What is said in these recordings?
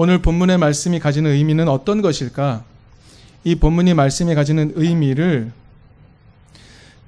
오늘 본문의 말씀이 가지는 의미는 어떤 것일까? 이 본문이 말씀이 가지는 의미를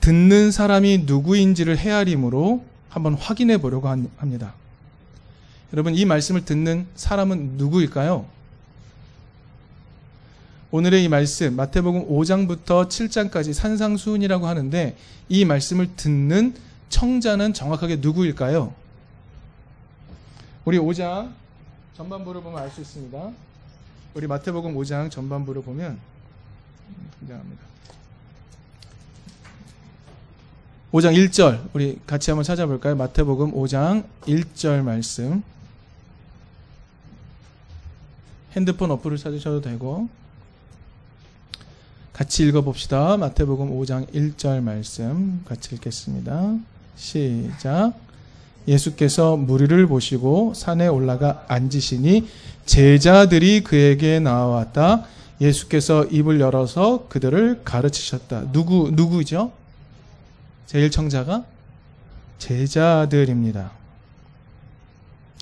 듣는 사람이 누구인지를 헤아림으로 한번 확인해 보려고 합니다. 여러분, 이 말씀을 듣는 사람은 누구일까요? 오늘의 이 말씀, 마태복음 5장부터 7장까지 산상수훈이라고 하는데 이 말씀을 듣는 청자는 정확하게 누구일까요? 우리 5장 전반부를 보면 알 수 있습니다. 우리 마태복음 5장 전반부를 보면 등장합니다. 5장 1절 우리 같이 한번 찾아볼까요? 마태복음 5장 1절 말씀. 핸드폰 어플을 찾으셔도 되고 같이 읽어봅시다. 마태복음 5장 1절 말씀 같이 읽겠습니다. 시작. 예수께서 무리를 보시고 산에 올라가 앉으시니 제자들이 그에게 나왔다. 예수께서 입을 열어서 그들을 가르치셨다. 누구 누구죠? 제일 청자가 제자들입니다.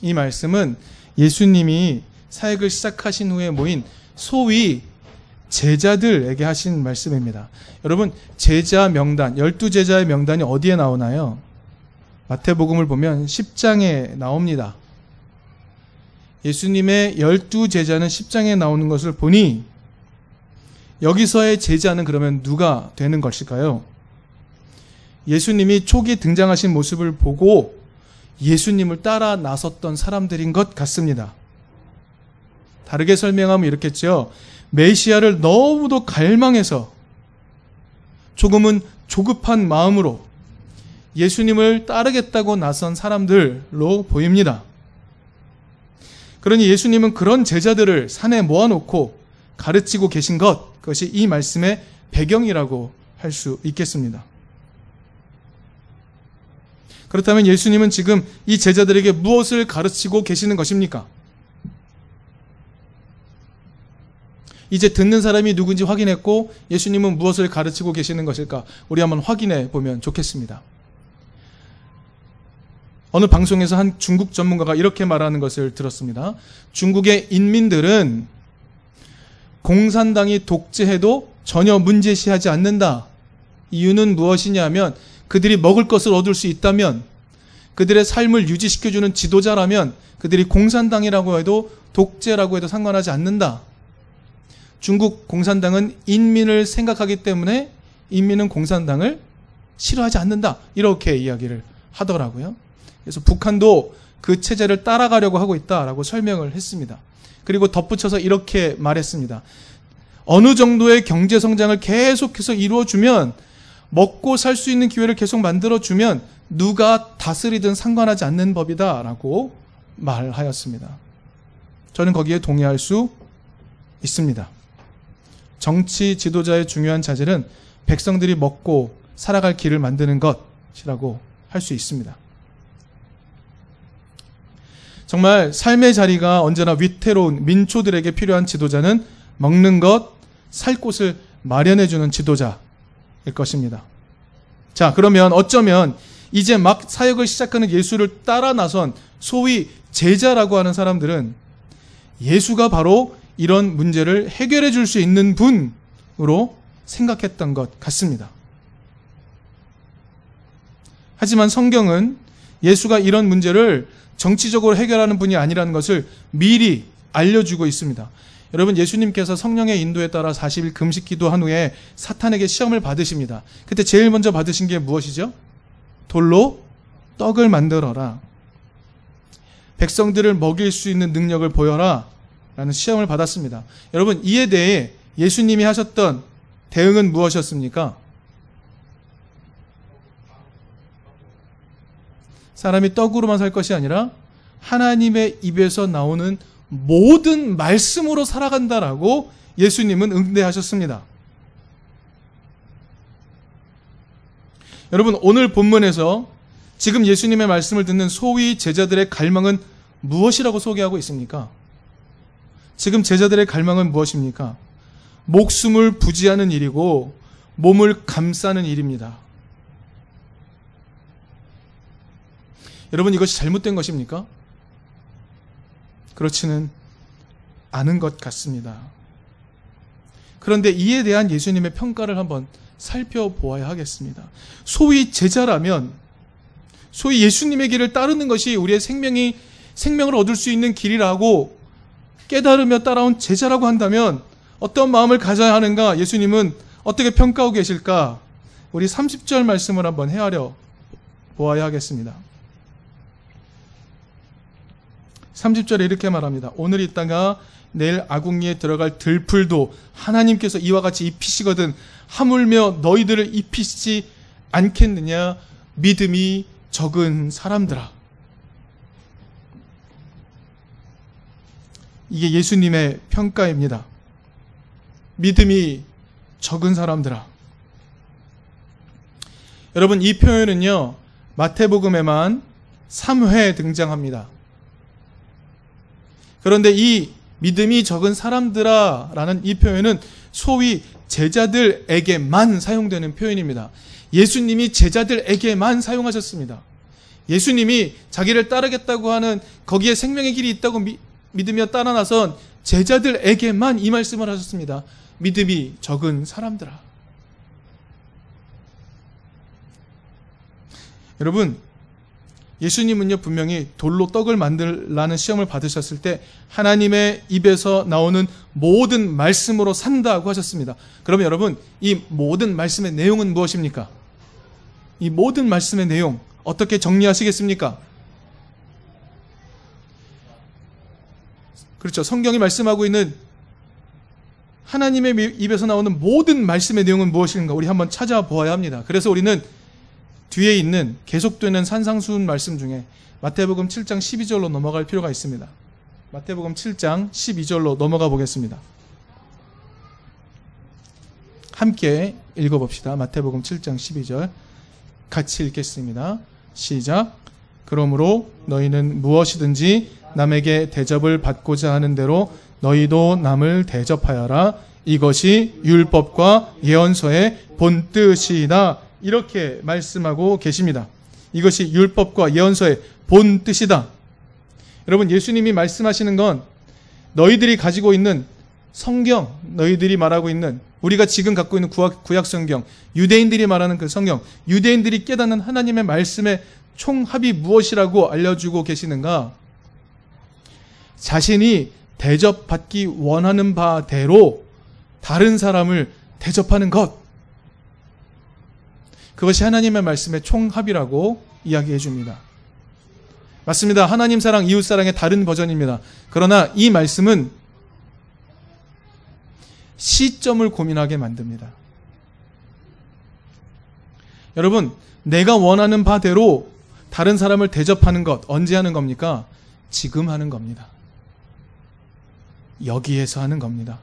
이 말씀은 예수님이 사역을 시작하신 후에 모인 소위 제자들에게 하신 말씀입니다. 여러분, 제자 명단, 열두 제자의 명단이 어디에 나오나요? 마태복음을 보면 10장에 나옵니다. 예수님의 열두 제자는 10장에 나오는 것을 보니 여기서의 제자는 그러면 누가 되는 것일까요? 예수님이 초기 등장하신 모습을 보고 예수님을 따라 나섰던 사람들인 것 같습니다. 다르게 설명하면 이렇겠죠. 메시아를 너무도 갈망해서 조금은 조급한 마음으로 예수님을 따르겠다고 나선 사람들로 보입니다. 그러니 예수님은 그런 제자들을 산에 모아놓고 가르치고 계신 것, 그것이 이 말씀의 배경이라고 할 수 있겠습니다. 그렇다면 예수님은 지금 이 제자들에게 무엇을 가르치고 계시는 것입니까? 이제 듣는 사람이 누군지 확인했고 예수님은 무엇을 가르치고 계시는 것일까? 우리 한번 확인해 보면 좋겠습니다. 어느 방송에서 한 중국 전문가가 이렇게 말하는 것을 들었습니다. 중국의 인민들은 공산당이 독재해도 전혀 문제시하지 않는다. 이유는 무엇이냐면 그들이 먹을 것을 얻을 수 있다면 그들의 삶을 유지시켜주는 지도자라면 그들이 공산당이라고 해도 독재라고 해도 상관하지 않는다. 중국 공산당은 인민을 생각하기 때문에 인민은 공산당을 싫어하지 않는다. 이렇게 이야기를 하더라고요. 그래서 북한도 그 체제를 따라가려고 하고 있다라고 설명을 했습니다. 그리고 덧붙여서 이렇게 말했습니다. 어느 정도의 경제 성장을 계속해서 이루어주면 먹고 살 수 있는 기회를 계속 만들어주면 누가 다스리든 상관하지 않는 법이다라고 말하였습니다. 저는 거기에 동의할 수 있습니다. 정치 지도자의 중요한 자질은 백성들이 먹고 살아갈 길을 만드는 것이라고 할 수 있습니다. 정말 삶의 자리가 언제나 위태로운 민초들에게 필요한 지도자는 먹는 것, 살 곳을 마련해주는 지도자일 것입니다. 자, 그러면 어쩌면 이제 막 사역을 시작하는 예수를 따라 나선 소위 제자라고 하는 사람들은 예수가 바로 이런 문제를 해결해 줄 수 있는 분으로 생각했던 것 같습니다. 하지만 성경은 예수가 이런 문제를 정치적으로 해결하는 분이 아니라는 것을 미리 알려주고 있습니다. 여러분 예수님께서 성령의 인도에 따라 40일 금식 기도한 후에 사탄에게 시험을 받으십니다. 그때 제일 먼저 받으신 게 무엇이죠? 돌로 떡을 만들어라. 백성들을 먹일 수 있는 능력을 보여라. 라는 시험을 받았습니다. 여러분 이에 대해 예수님이 하셨던 대응은 무엇이었습니까? 사람이 떡으로만 살 것이 아니라 하나님의 입에서 나오는 모든 말씀으로 살아간다라고 예수님은 응대하셨습니다. 여러분, 오늘 본문에서 지금 예수님의 말씀을 듣는 소위 제자들의 갈망은 무엇이라고 소개하고 있습니까? 지금 제자들의 갈망은 무엇입니까? 목숨을 부지하는 일이고 몸을 감싸는 일입니다. 여러분 이것이 잘못된 것입니까? 그렇지는 아는 것 같습니다. 그런데 이에 대한 예수님의 평가를 한번 살펴보아야 하겠습니다. 소위 제자라면 소위 예수님의 길을 따르는 것이 우리의 생명이 생명을 얻을 수 있는 길이라고 깨달으며 따라온 제자라고 한다면 어떤 마음을 가져야 하는가 예수님은 어떻게 평가하고 계실까? 우리 30절 말씀을 한번 헤아려 보아야 하겠습니다. 30절에 이렇게 말합니다. 오늘 있다가 내일 아궁이에 들어갈 들풀도 하나님께서 이와 같이 입히시거든 하물며 너희들을 입히시지 않겠느냐 믿음이 적은 사람들아. 이게 예수님의 평가입니다. 믿음이 적은 사람들아. 여러분, 이 표현은요, 마태복음에만 3회 등장합니다. 그런데 이 믿음이 적은 사람들아 라는 이 표현은 소위 제자들에게만 사용되는 표현입니다. 예수님이 제자들에게만 사용하셨습니다. 예수님이 자기를 따르겠다고 하는 거기에 생명의 길이 있다고 미, 믿으며 따라 나선 제자들에게만 이 말씀을 하셨습니다. 믿음이 적은 사람들아. 여러분, 예수님은요, 분명히 돌로 떡을 만들라는 시험을 받으셨을 때 하나님의 입에서 나오는 모든 말씀으로 산다고 하셨습니다. 그러면 여러분, 이 모든 말씀의 내용은 무엇입니까? 이 모든 말씀의 내용, 어떻게 정리하시겠습니까? 그렇죠. 성경이 말씀하고 있는 하나님의 입에서 나오는 모든 말씀의 내용은 무엇인가 우리 한번 찾아보아야 합니다. 그래서 우리는 뒤에 있는 계속되는 산상수훈 말씀 중에 마태복음 7장 12절로 넘어갈 필요가 있습니다. 마태복음 7장 12절로 넘어가 보겠습니다. 함께 읽어봅시다. 마태복음 7장 12절 같이 읽겠습니다. 시작. 그러므로 너희는 무엇이든지 남에게 대접을 받고자 하는 대로 너희도 남을 대접하여라. 이것이 율법과 예언서의 본뜻이다. 이렇게 말씀하고 계십니다. 이것이 율법과 예언서의 본 뜻이다. 여러분, 예수님이 말씀하시는 건 너희들이 가지고 있는 성경, 너희들이 말하고 있는 우리가 지금 갖고 있는 구약, 구약 성경, 유대인들이 말하는 그 성경, 유대인들이 깨닫는 하나님의 말씀의 총합이 무엇이라고 알려주고 계시는가? 자신이 대접받기 원하는 바대로 다른 사람을 대접하는 것. 그것이 하나님의 말씀의 총합이라고 이야기해 줍니다. 맞습니다. 하나님 사랑, 이웃 사랑의 다른 버전입니다. 그러나 이 말씀은 시점을 고민하게 만듭니다. 여러분, 내가 원하는 바대로 다른 사람을 대접하는 것 언제 하는 겁니까? 지금 하는 겁니다. 여기에서 하는 겁니다.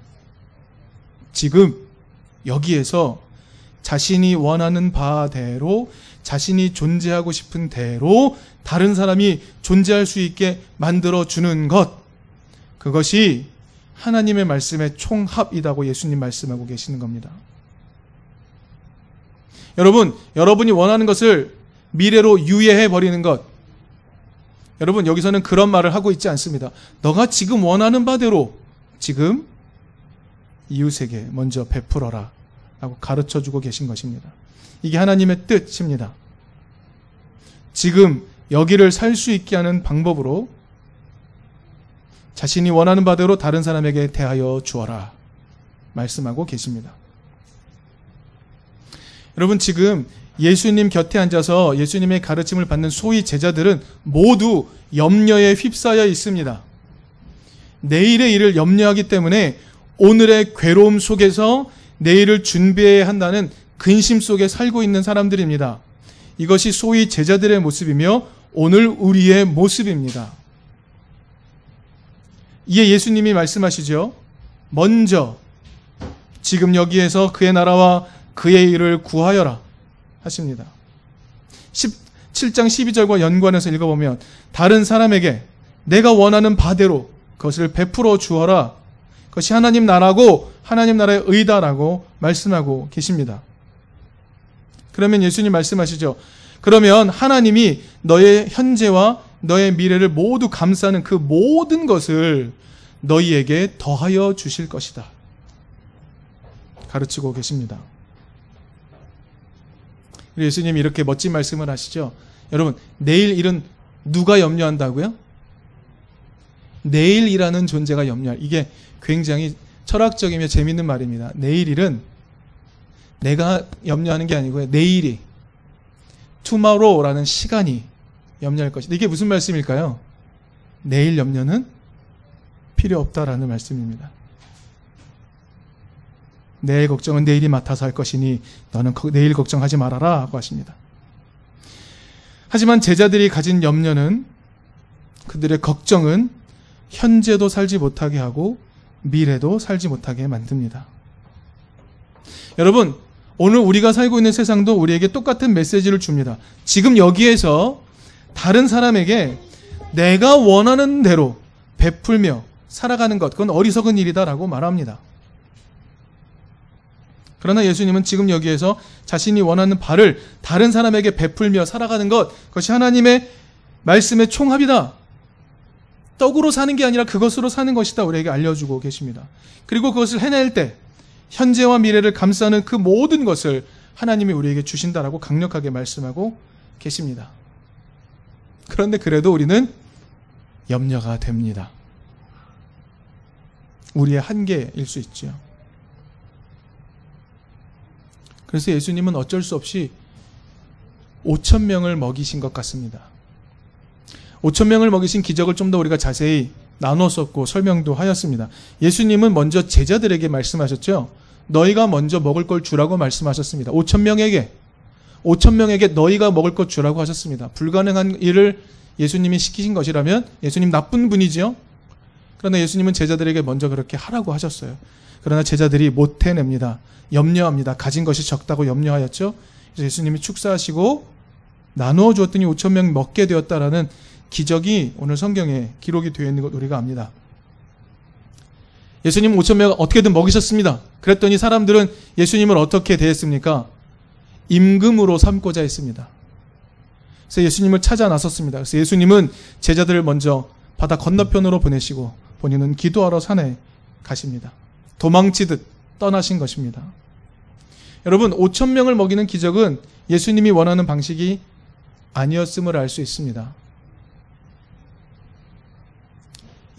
지금 여기에서 자신이 원하는 바대로 자신이 존재하고 싶은 대로 다른 사람이 존재할 수 있게 만들어 주는 것 그것이 하나님의 말씀의 총합이라고 예수님 말씀하고 계시는 겁니다. 여러분, 여러분이 원하는 것을 미래로 유예해 버리는 것. 여러분, 여기서는 그런 말을 하고 있지 않습니다. 너가 지금 원하는 바대로 지금 이웃에게 먼저 베풀어라. 라고 가르쳐 주고 계신 것입니다. 이게 하나님의 뜻입니다. 지금 여기를 살 수 있게 하는 방법으로 자신이 원하는 바대로 다른 사람에게 대하여 주어라. 말씀하고 계십니다. 여러분, 지금 예수님 곁에 앉아서 예수님의 가르침을 받는 소위 제자들은 모두 염려에 휩싸여 있습니다. 내일의 일을 염려하기 때문에 오늘의 괴로움 속에서 내일을 준비해야 한다는 근심 속에 살고 있는 사람들입니다. 이것이 소위 제자들의 모습이며 오늘 우리의 모습입니다. 이에 예수님이 말씀하시죠. 먼저 지금 여기에서 그의 나라와 그의 일을 구하여라 하십니다. 17장 12절과 연관해서 읽어보면 다른 사람에게 내가 원하는 바대로 그것을 베풀어 주어라. 그것이 하나님 나라고 하나님 나라의 의다라고 말씀하고 계십니다. 그러면 예수님 말씀하시죠. 그러면 하나님이 너의 현재와 너의 미래를 모두 감싸는 그 모든 것을 너희에게 더하여 주실 것이다. 가르치고 계십니다. 예수님이 이렇게 멋진 말씀을 하시죠. 여러분, 내일 일은 누가 염려한다고요? 내일이라는 존재가 염려할. 이게 굉장히 철학적이며 재밌는 말입니다. 내일 일은 내가 염려하는 게 아니고요. 내일이 tomorrow라는 시간이 염려할 것이다. 이게 무슨 말씀일까요? 내일 염려는 필요 없다라는 말씀입니다. 내일 걱정은 내일이 맡아서 할 것이니 너는 내일 걱정하지 말아라 하고 하십니다. 하지만 제자들이 가진 염려는 그들의 걱정은 현재도 살지 못하게 하고 미래도 살지 못하게 만듭니다. 여러분, 오늘 우리가 살고 있는 세상도 우리에게 똑같은 메시지를 줍니다. 지금 여기에서 다른 사람에게 내가 원하는 대로 베풀며 살아가는 것, 그건 어리석은 일이다라고 말합니다. 그러나 예수님은 지금 여기에서 자신이 원하는 바를 다른 사람에게 베풀며 살아가는 것, 그것이 하나님의 말씀의 총합이다. 떡으로 사는 게 아니라 그것으로 사는 것이다. 우리에게 알려주고 계십니다. 그리고 그것을 해낼 때, 현재와 미래를 감싸는 그 모든 것을 하나님이 우리에게 주신다라고 강력하게 말씀하고 계십니다. 그런데 그래도 우리는 염려가 됩니다. 우리의 한계일 수 있죠. 그래서 예수님은 어쩔 수 없이 5천 명을 먹이신 것 같습니다. 5천 명을 먹이신 기적을 좀 더 우리가 자세히 나눴었고 설명도 하였습니다. 예수님은 먼저 제자들에게 말씀하셨죠. 너희가 먼저 먹을 걸 주라고 말씀하셨습니다. 5천 명에게 5천 명에게 너희가 먹을 것 주라고 하셨습니다. 불가능한 일을 예수님이 시키신 것이라면 예수님 나쁜 분이지요. 그러나 예수님은 제자들에게 먼저 그렇게 하라고 하셨어요. 그러나 제자들이 못 해냅니다. 염려합니다. 가진 것이 적다고 염려하였죠. 그래서 예수님이 축사하시고 나누어 주었더니 5천 명 먹게 되었다라는 기적이 오늘 성경에 기록이 되어 있는 것 우리가 압니다. 예수님 5천 명 어떻게든 먹이셨습니다. 그랬더니 사람들은 예수님을 어떻게 대했습니까? 임금으로 삼고자 했습니다. 그래서 예수님을 찾아 나섰습니다. 그래서 예수님은 제자들을 먼저 바다 건너편으로 보내시고 본인은 기도하러 산에 가십니다. 도망치듯 떠나신 것입니다. 여러분, 5천 명을 먹이는 기적은 예수님이 원하는 방식이 아니었음을 알 수 있습니다.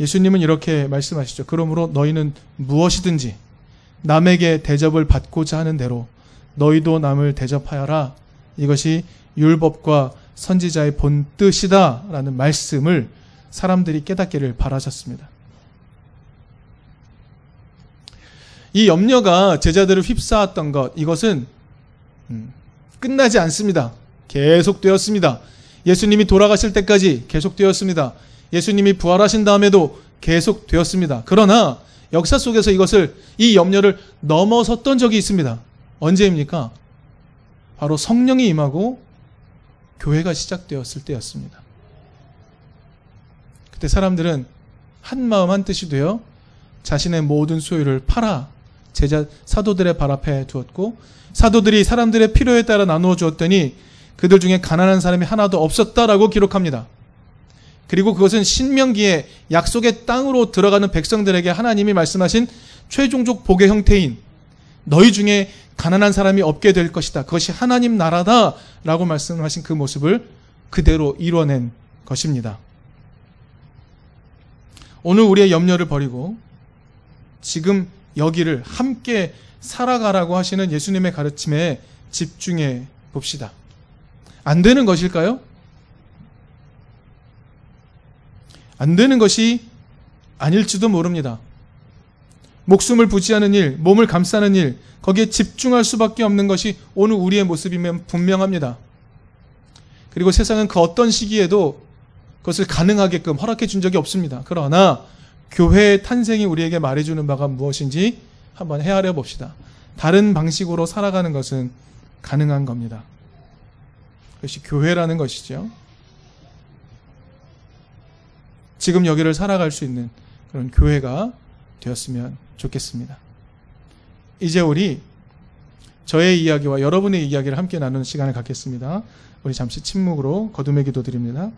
예수님은 이렇게 말씀하시죠. 그러므로 너희는 무엇이든지 남에게 대접을 받고자 하는 대로 너희도 남을 대접하여라. 이것이 율법과 선지자의 본 뜻이다 라는 말씀을 사람들이 깨닫기를 바라셨습니다. 이 염려가 제자들을 휩싸았던 것, 이것은 음, 끝나지 않습니다. 계속되었습니다. 예수님이 돌아가실 때까지 계속되었습니다. 예수님이 부활하신 다음에도 계속 되었습니다. 그러나 역사 속에서 이것을 이 염려를 넘어섰던 적이 있습니다. 언제입니까? 바로 성령이 임하고 교회가 시작되었을 때였습니다. 그때 사람들은 한 마음 한 뜻이 되어 자신의 모든 소유를 팔아 제자 사도들의 발 앞에 두었고 사도들이 사람들의 필요에 따라 나누어 주었더니 그들 중에 가난한 사람이 하나도 없었다라고 기록합니다. 그리고 그것은 신명기에 약속의 땅으로 들어가는 백성들에게 하나님이 말씀하신 최종적 복의 형태인 너희 중에 가난한 사람이 없게 될 것이다. 그것이 하나님 나라다. 라고 말씀하신 그 모습을 그대로 이뤄낸 것입니다. 오늘 우리의 염려를 버리고 지금 여기를 함께 살아가라고 하시는 예수님의 가르침에 집중해 봅시다. 안 되는 것일까요? 안 되는 것이 아닐지도 모릅니다. 목숨을 부지하는 일, 몸을 감싸는 일, 거기에 집중할 수밖에 없는 것이 오늘 우리의 모습이면 분명합니다. 그리고 세상은 그 어떤 시기에도 그것을 가능하게끔 허락해 준 적이 없습니다. 그러나 교회의 탄생이 우리에게 말해주는 바가 무엇인지 한번 헤아려 봅시다. 다른 방식으로 살아가는 것은 가능한 겁니다. 그것이 교회라는 것이죠. 지금 여기를 살아갈 수 있는 그런 교회가 되었으면 좋겠습니다. 이제 우리 저의 이야기와 여러분의 이야기를 함께 나누는 시간을 갖겠습니다. 우리 잠시 침묵으로 거듭의 기도 드립니다.